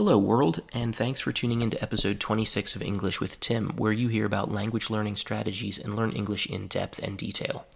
Hello, world, and thanks for tuning in to episode 26 of English with Tim, where you hear about language learning strategies and learn English in depth and detail.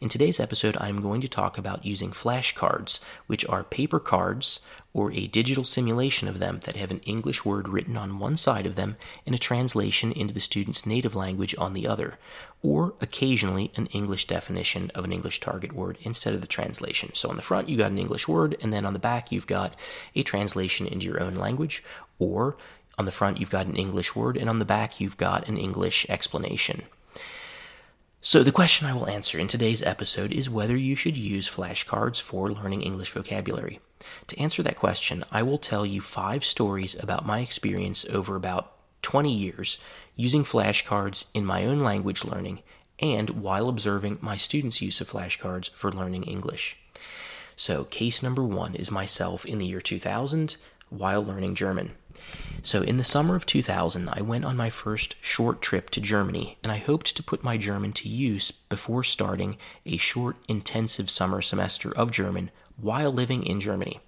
In today's episode, I'm going to talk about using flashcards, which are paper cards or a digital simulation of them that have an English word written on one side of them and a translation into the student's native language on the other, or occasionally an English definition of an English target word instead of the translation. So on the front, you got an English word, and then on the back, you've got a translation into your own language, or on the front, you've got an English word, and on the back, you've got an English explanation. So, the question I will answer in today's episode is whether you should use flashcards for learning English vocabulary. To answer that question, I will tell you five stories about my experience over about 20 years using flashcards in my own language learning and while observing my students' use of flashcards for learning English. So, case number one is myself in the year 2000 while learning German. So, in the summer of 2000, I went on my first short trip to Germany, and I hoped to put my German to use before starting a short, intensive summer semester of German while living in Germany.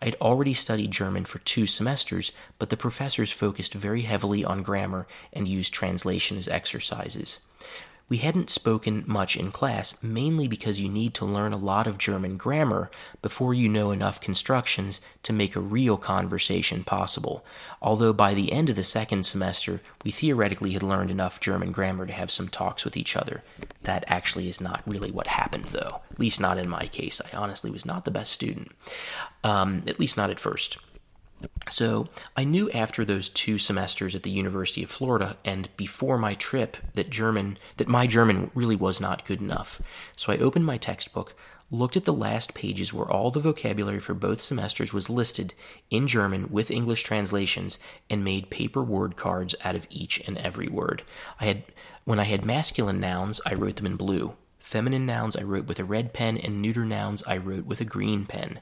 I had already studied German for two semesters, but the professors focused very heavily on grammar and used translation as exercises. We hadn't spoken much in class, mainly because you need to learn a lot of German grammar before you know enough constructions to make a real conversation possible. Although by the end of the second semester, we theoretically had learned enough German grammar to have some talks with each other. That actually is not really what happened, though. At least not in my case. I honestly was not the best student, um, at least not at first. So I knew after those two semesters at the University of Florida and before my trip that German that my German really was not good enough. So I opened my textbook, looked at the last pages where all the vocabulary for both semesters was listed in German with English translations and made paper word cards out of each and every word. I had when I had masculine nouns, I wrote them in blue. Feminine nouns I wrote with a red pen and neuter nouns I wrote with a green pen.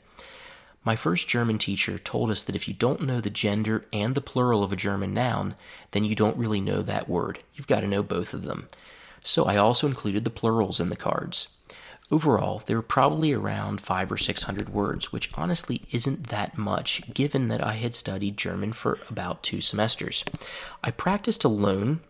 My first German teacher told us that if you don't know the gender and the plural of a German noun, then you don't really know that word. You've got to know both of them. So I also included the plurals in the cards. Overall, there were probably around five or six hundred words, which honestly isn't that much given that I had studied German for about two semesters. I practiced alone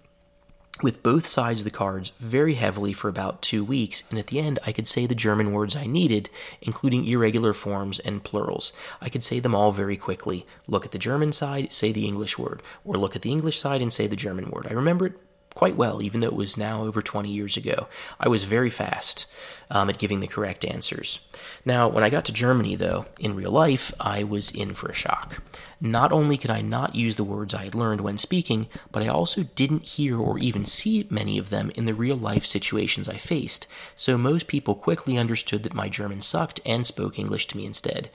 with both sides of the cards very heavily for about two weeks, and at the end I could say the German words I needed, including irregular forms and plurals. I could say them all very quickly. Look at the German side, say the English word, or look at the English side and say the German word. I remember it quite well, even though it was now over 20 years ago. I was very fast um, at giving the correct answers. Now, when I got to Germany, though, in real life, I was in for a shock. Not only could I not use the words I had learned when speaking, but I also didn't hear or even see many of them in the real life situations I faced, so most people quickly understood that my German sucked and spoke English to me instead.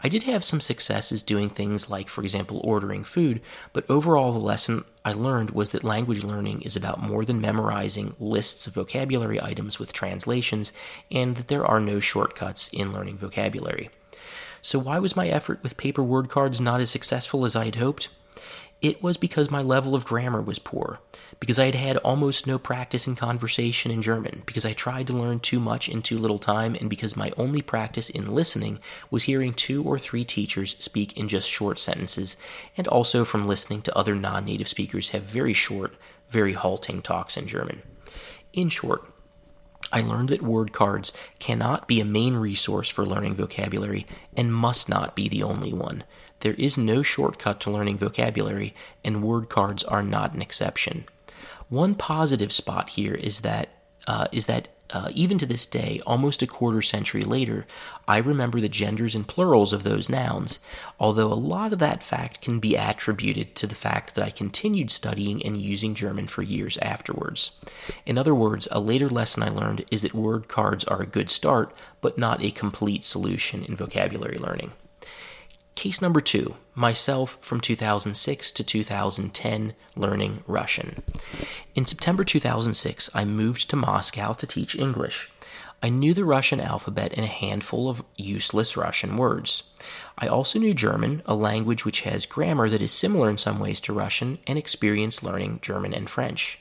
I did have some successes doing things like, for example, ordering food, but overall, the lesson I learned was that language learning is about more than memorizing lists of vocabulary items with translations, and that there are no shortcuts in learning vocabulary. So, why was my effort with paper word cards not as successful as I had hoped? It was because my level of grammar was poor, because I had had almost no practice in conversation in German, because I tried to learn too much in too little time, and because my only practice in listening was hearing two or three teachers speak in just short sentences, and also from listening to other non native speakers have very short, very halting talks in German. In short, I learned that word cards cannot be a main resource for learning vocabulary and must not be the only one. There is no shortcut to learning vocabulary, and word cards are not an exception. One positive spot here is that uh, is that uh, even to this day, almost a quarter century later, I remember the genders and plurals of those nouns, although a lot of that fact can be attributed to the fact that I continued studying and using German for years afterwards. In other words, a later lesson I learned is that word cards are a good start, but not a complete solution in vocabulary learning. Case number two myself from 2006 to 2010 learning Russian. In September 2006, I moved to Moscow to teach English. I knew the Russian alphabet and a handful of useless Russian words. I also knew German, a language which has grammar that is similar in some ways to Russian, and experienced learning German and French.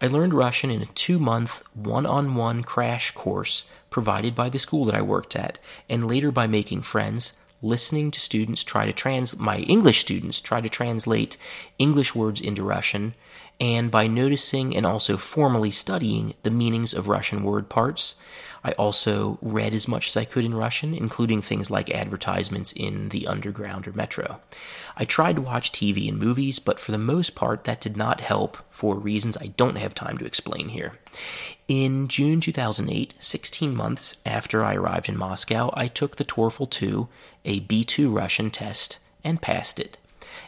I learned Russian in a two month, one on one crash course provided by the school that I worked at, and later by making friends, listening to students try to trans my English students try to translate English words into Russian, and by noticing and also formally studying the meanings of Russian word parts. I also read as much as I could in Russian, including things like advertisements in the underground or metro. I tried to watch TV and movies, but for the most part, that did not help for reasons I don't have time to explain here. In June 2008, 16 months after I arrived in Moscow, I took the TORFL 2, a B2 Russian test, and passed it.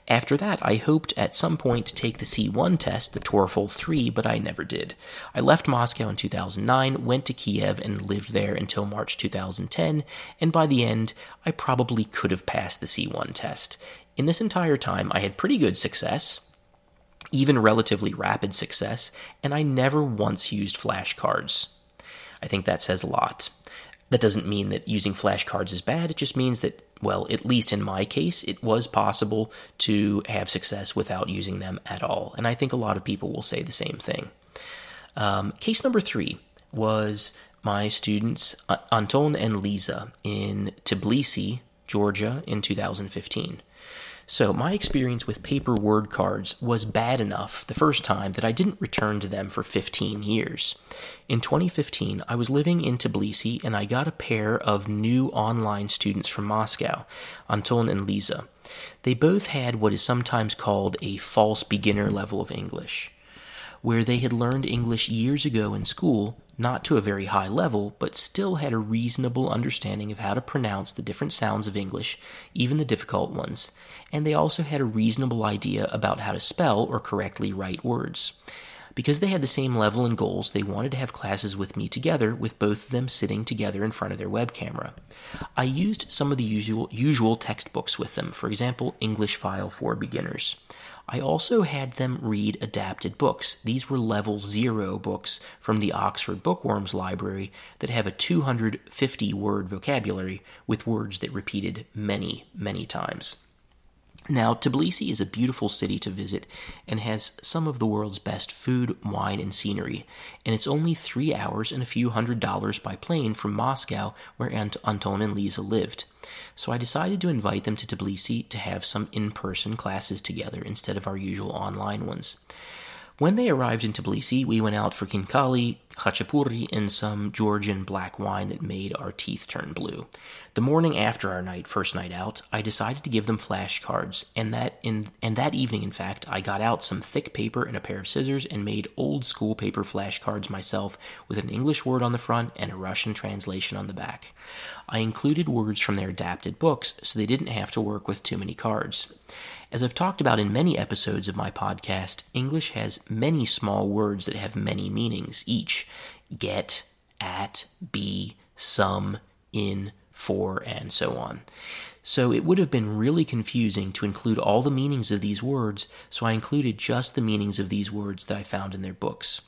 After that, I hoped at some point to take the C1 test, the TORFL 3, but I never did. I left Moscow in 2009, went to Kiev, and lived there until March 2010, and by the end, I probably could have passed the C1 test. In this entire time, I had pretty good success, even relatively rapid success, and I never once used flashcards. I think that says a lot. That doesn't mean that using flashcards is bad, it just means that well, at least in my case, it was possible to have success without using them at all. And I think a lot of people will say the same thing. Um, case number three was my students, Anton and Lisa, in Tbilisi, Georgia, in 2015. So, my experience with paper word cards was bad enough the first time that I didn't return to them for 15 years. In 2015, I was living in Tbilisi and I got a pair of new online students from Moscow, Anton and Lisa. They both had what is sometimes called a false beginner level of English where they had learned English years ago in school, not to a very high level, but still had a reasonable understanding of how to pronounce the different sounds of English, even the difficult ones, and they also had a reasonable idea about how to spell or correctly write words. Because they had the same level and goals, they wanted to have classes with me together, with both of them sitting together in front of their web camera. I used some of the usual, usual textbooks with them, for example, English File for Beginners. I also had them read adapted books. These were level zero books from the Oxford Bookworms Library that have a 250 word vocabulary with words that repeated many, many times. Now, Tbilisi is a beautiful city to visit and has some of the world's best food, wine, and scenery, and it's only three hours and a few hundred dollars by plane from Moscow, where Ant- Anton and Lisa lived. So I decided to invite them to Tbilisi to have some in person classes together instead of our usual online ones. When they arrived in Tbilisi, we went out for khinkali, khachapuri, and some Georgian black wine that made our teeth turn blue. The morning after our night, first night out, I decided to give them flashcards, and that in and that evening, in fact, I got out some thick paper and a pair of scissors and made old school paper flashcards myself with an English word on the front and a Russian translation on the back. I included words from their adapted books so they didn't have to work with too many cards. As I've talked about in many episodes of my podcast, English has many small words that have many meanings each get, at, be, some, in, for, and so on. So it would have been really confusing to include all the meanings of these words, so I included just the meanings of these words that I found in their books.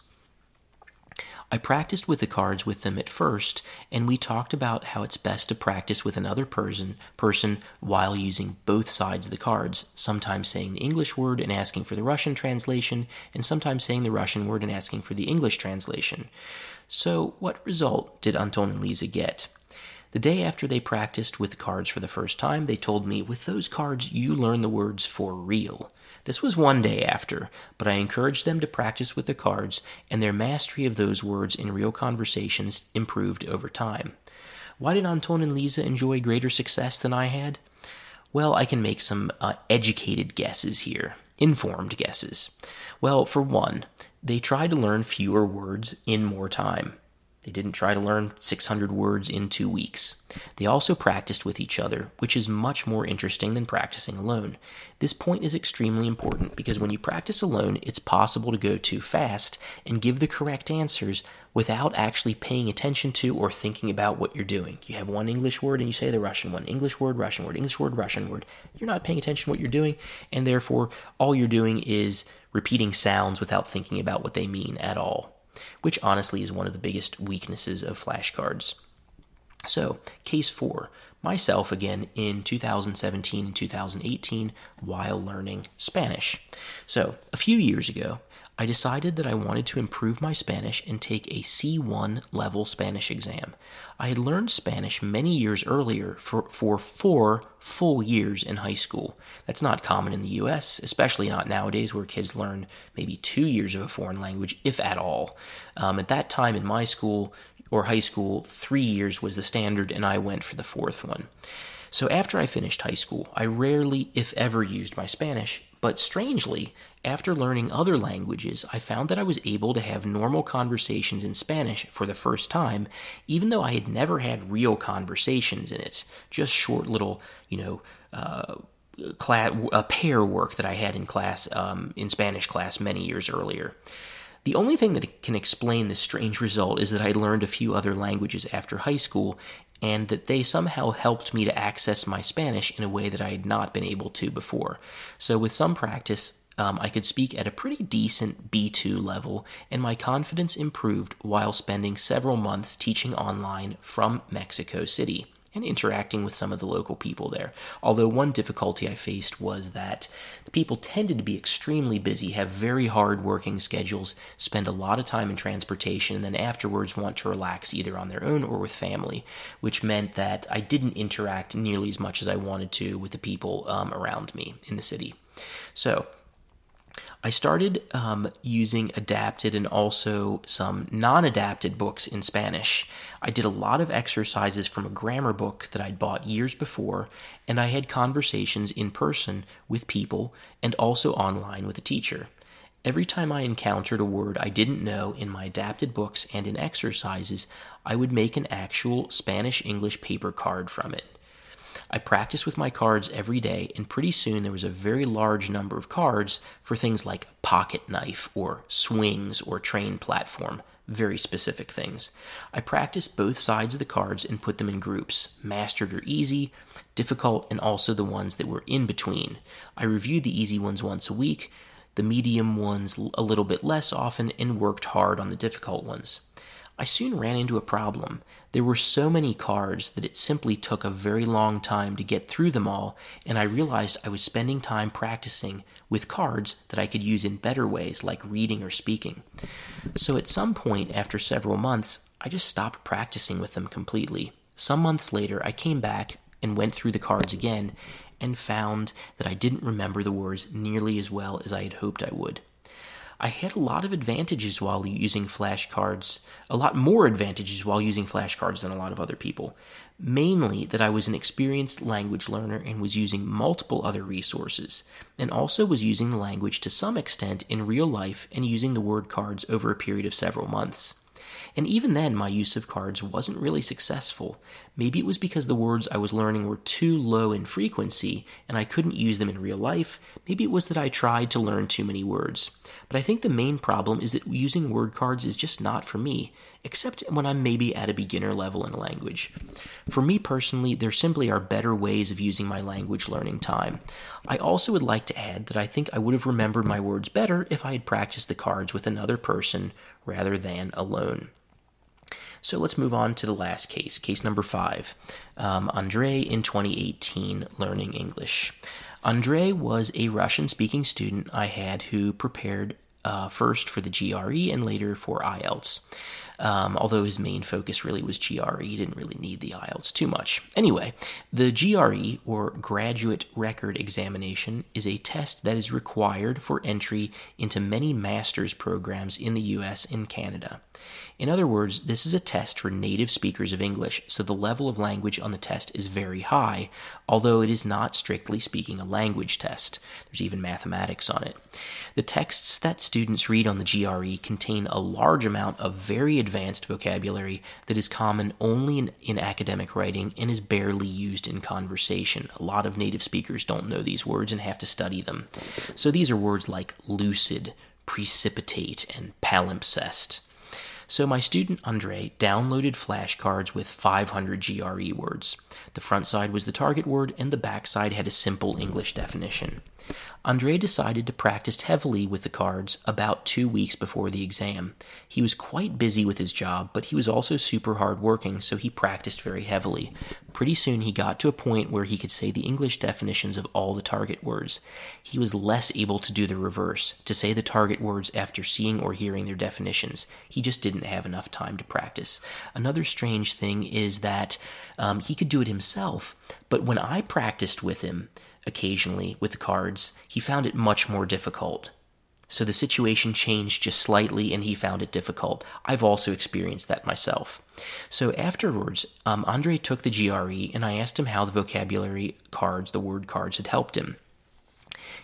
I practiced with the cards with them at first, and we talked about how it's best to practice with another person person while using both sides of the cards, sometimes saying the English word and asking for the Russian translation, and sometimes saying the Russian word and asking for the English translation. So, what result did Anton and Lisa get? The day after they practiced with the cards for the first time, they told me, With those cards, you learn the words for real. This was one day after, but I encouraged them to practice with the cards, and their mastery of those words in real conversations improved over time. Why did Anton and Lisa enjoy greater success than I had? Well, I can make some uh, educated guesses here, informed guesses. Well, for one, they tried to learn fewer words in more time. They didn't try to learn 600 words in two weeks. They also practiced with each other, which is much more interesting than practicing alone. This point is extremely important because when you practice alone, it's possible to go too fast and give the correct answers without actually paying attention to or thinking about what you're doing. You have one English word and you say the Russian one English word, Russian word, English word, Russian word. You're not paying attention to what you're doing, and therefore, all you're doing is repeating sounds without thinking about what they mean at all which honestly is one of the biggest weaknesses of flashcards. So, case four myself again in 2017 and 2018 while learning Spanish. So, a few years ago, I decided that I wanted to improve my Spanish and take a C1 level Spanish exam. I had learned Spanish many years earlier for, for four full years in high school. That's not common in the US, especially not nowadays where kids learn maybe two years of a foreign language, if at all. Um, at that time in my school or high school, three years was the standard, and I went for the fourth one. So after I finished high school, I rarely, if ever, used my Spanish, but strangely, after learning other languages, I found that I was able to have normal conversations in Spanish for the first time, even though I had never had real conversations in it, just short little, you know, uh, a pair work that I had in class, um, in Spanish class many years earlier. The only thing that can explain this strange result is that I learned a few other languages after high school, and that they somehow helped me to access my Spanish in a way that I had not been able to before. So, with some practice, um, I could speak at a pretty decent B2 level, and my confidence improved while spending several months teaching online from Mexico City and interacting with some of the local people there. Although one difficulty I faced was that the people tended to be extremely busy, have very hard working schedules, spend a lot of time in transportation, and then afterwards want to relax either on their own or with family, which meant that I didn't interact nearly as much as I wanted to with the people um, around me in the city. So, I started um, using adapted and also some non adapted books in Spanish. I did a lot of exercises from a grammar book that I'd bought years before, and I had conversations in person with people and also online with a teacher. Every time I encountered a word I didn't know in my adapted books and in exercises, I would make an actual Spanish English paper card from it. I practiced with my cards every day, and pretty soon there was a very large number of cards for things like pocket knife or swings or train platform, very specific things. I practiced both sides of the cards and put them in groups mastered or easy, difficult, and also the ones that were in between. I reviewed the easy ones once a week, the medium ones a little bit less often, and worked hard on the difficult ones. I soon ran into a problem. There were so many cards that it simply took a very long time to get through them all, and I realized I was spending time practicing with cards that I could use in better ways, like reading or speaking. So at some point, after several months, I just stopped practicing with them completely. Some months later, I came back and went through the cards again and found that I didn't remember the words nearly as well as I had hoped I would. I had a lot of advantages while using flashcards, a lot more advantages while using flashcards than a lot of other people. Mainly that I was an experienced language learner and was using multiple other resources, and also was using the language to some extent in real life and using the word cards over a period of several months. And even then, my use of cards wasn't really successful. Maybe it was because the words I was learning were too low in frequency and I couldn't use them in real life. Maybe it was that I tried to learn too many words. But I think the main problem is that using word cards is just not for me, except when I'm maybe at a beginner level in a language. For me personally, there simply are better ways of using my language learning time. I also would like to add that I think I would have remembered my words better if I had practiced the cards with another person rather than alone. So let's move on to the last case, case number five. Um, Andre in 2018 learning English. Andre was a Russian speaking student I had who prepared uh, first for the GRE and later for IELTS. Um, although his main focus really was GRE, he didn't really need the IELTS too much. Anyway, the GRE, or Graduate Record Examination, is a test that is required for entry into many master's programs in the US and Canada. In other words, this is a test for native speakers of English, so the level of language on the test is very high, although it is not strictly speaking a language test. There's even mathematics on it. The texts that students read on the GRE contain a large amount of very advanced vocabulary that is common only in, in academic writing and is barely used in conversation. A lot of native speakers don't know these words and have to study them. So these are words like lucid, precipitate, and palimpsest. So my student Andre downloaded flashcards with 500 GRE words. The front side was the target word, and the back side had a simple English definition. Andre decided to practice heavily with the cards about two weeks before the exam. He was quite busy with his job, but he was also super hardworking, so he practiced very heavily. Pretty soon he got to a point where he could say the English definitions of all the target words. He was less able to do the reverse, to say the target words after seeing or hearing their definitions. He just didn't have enough time to practice. Another strange thing is that um, he could do it himself, but when I practiced with him, occasionally with cards, he found it much more difficult. So the situation changed just slightly and he found it difficult. I've also experienced that myself. So afterwards, um, Andre took the GRE and I asked him how the vocabulary cards, the word cards, had helped him.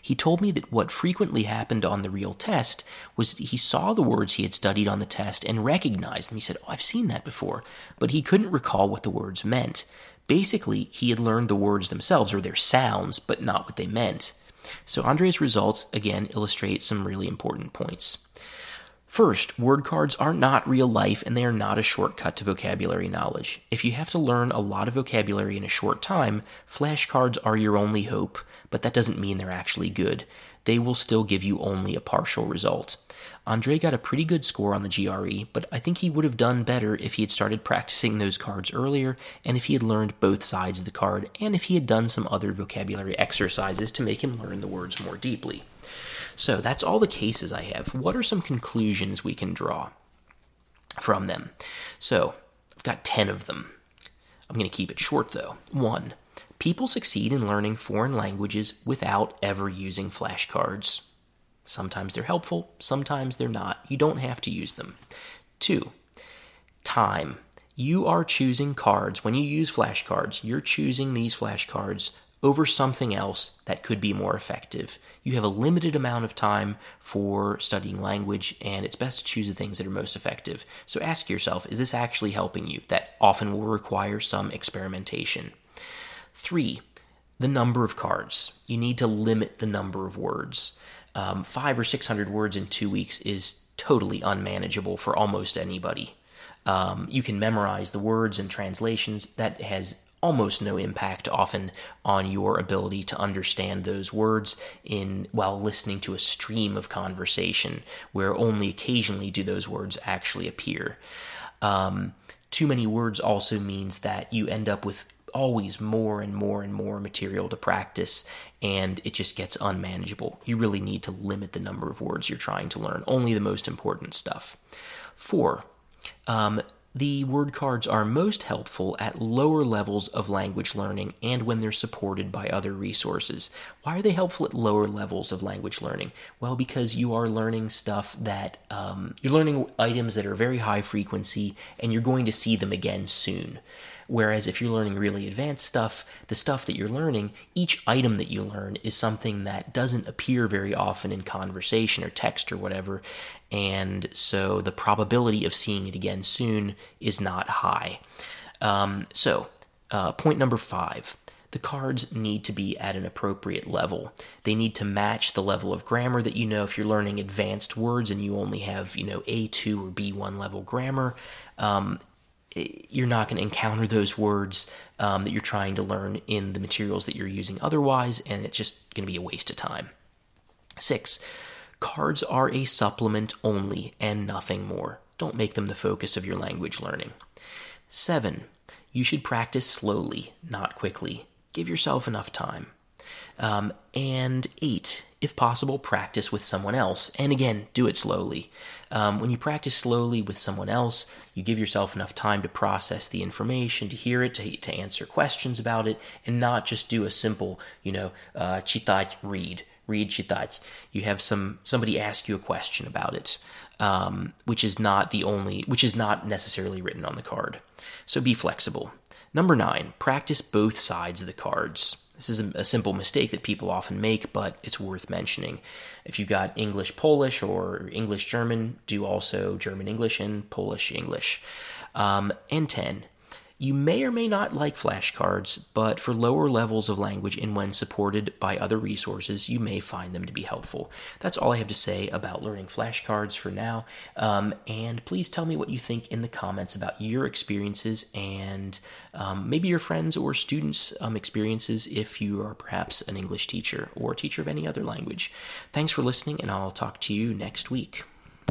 He told me that what frequently happened on the real test was he saw the words he had studied on the test and recognized them. He said, Oh, I've seen that before. But he couldn't recall what the words meant. Basically, he had learned the words themselves or their sounds, but not what they meant. So Andre's results again illustrate some really important points. First, word cards are not real life and they are not a shortcut to vocabulary knowledge. If you have to learn a lot of vocabulary in a short time, flashcards are your only hope, but that doesn't mean they're actually good they will still give you only a partial result. Andre got a pretty good score on the GRE, but I think he would have done better if he had started practicing those cards earlier and if he had learned both sides of the card and if he had done some other vocabulary exercises to make him learn the words more deeply. So that's all the cases I have. What are some conclusions we can draw from them? So I've got 10 of them. I'm going to keep it short though. One, People succeed in learning foreign languages without ever using flashcards. Sometimes they're helpful, sometimes they're not. You don't have to use them. Two, time. You are choosing cards. When you use flashcards, you're choosing these flashcards over something else that could be more effective. You have a limited amount of time for studying language, and it's best to choose the things that are most effective. So ask yourself is this actually helping you? That often will require some experimentation. Three, the number of cards. You need to limit the number of words. Um, five or six hundred words in two weeks is totally unmanageable for almost anybody. Um, you can memorize the words and translations. That has almost no impact often on your ability to understand those words in while listening to a stream of conversation where only occasionally do those words actually appear. Um, too many words also means that you end up with always more and more and more material to practice, and it just gets unmanageable. You really need to limit the number of words you're trying to learn, only the most important stuff. Four, um, the word cards are most helpful at lower levels of language learning and when they're supported by other resources. Why are they helpful at lower levels of language learning? Well, because you are learning stuff that um, you're learning items that are very high frequency and you're going to see them again soon. Whereas if you're learning really advanced stuff, the stuff that you're learning, each item that you learn is something that doesn't appear very often in conversation or text or whatever. And so the probability of seeing it again soon is not high. Um, so, uh, point number five the cards need to be at an appropriate level. They need to match the level of grammar that you know. If you're learning advanced words and you only have, you know, A2 or B1 level grammar, um, you're not going to encounter those words um, that you're trying to learn in the materials that you're using otherwise, and it's just going to be a waste of time. Six, cards are a supplement only and nothing more. Don't make them the focus of your language learning. Seven, you should practice slowly, not quickly. Give yourself enough time. Um, and eight, if possible, practice with someone else. And again, do it slowly. Um, when you practice slowly with someone else, you give yourself enough time to process the information, to hear it, to, to answer questions about it, and not just do a simple, you know, uh, read, read chitat. You have some somebody ask you a question about it, um, which is not the only, which is not necessarily written on the card. So be flexible. Number nine, practice both sides of the cards. This is a, simple mistake that people often make, but it's worth mentioning. If you've got English Polish or English German, do also German English and Polish English. Um, and 10. You may or may not like flashcards, but for lower levels of language and when supported by other resources, you may find them to be helpful. That's all I have to say about learning flashcards for now. Um, and please tell me what you think in the comments about your experiences and um, maybe your friends or students' um, experiences if you are perhaps an English teacher or a teacher of any other language. Thanks for listening, and I'll talk to you next week.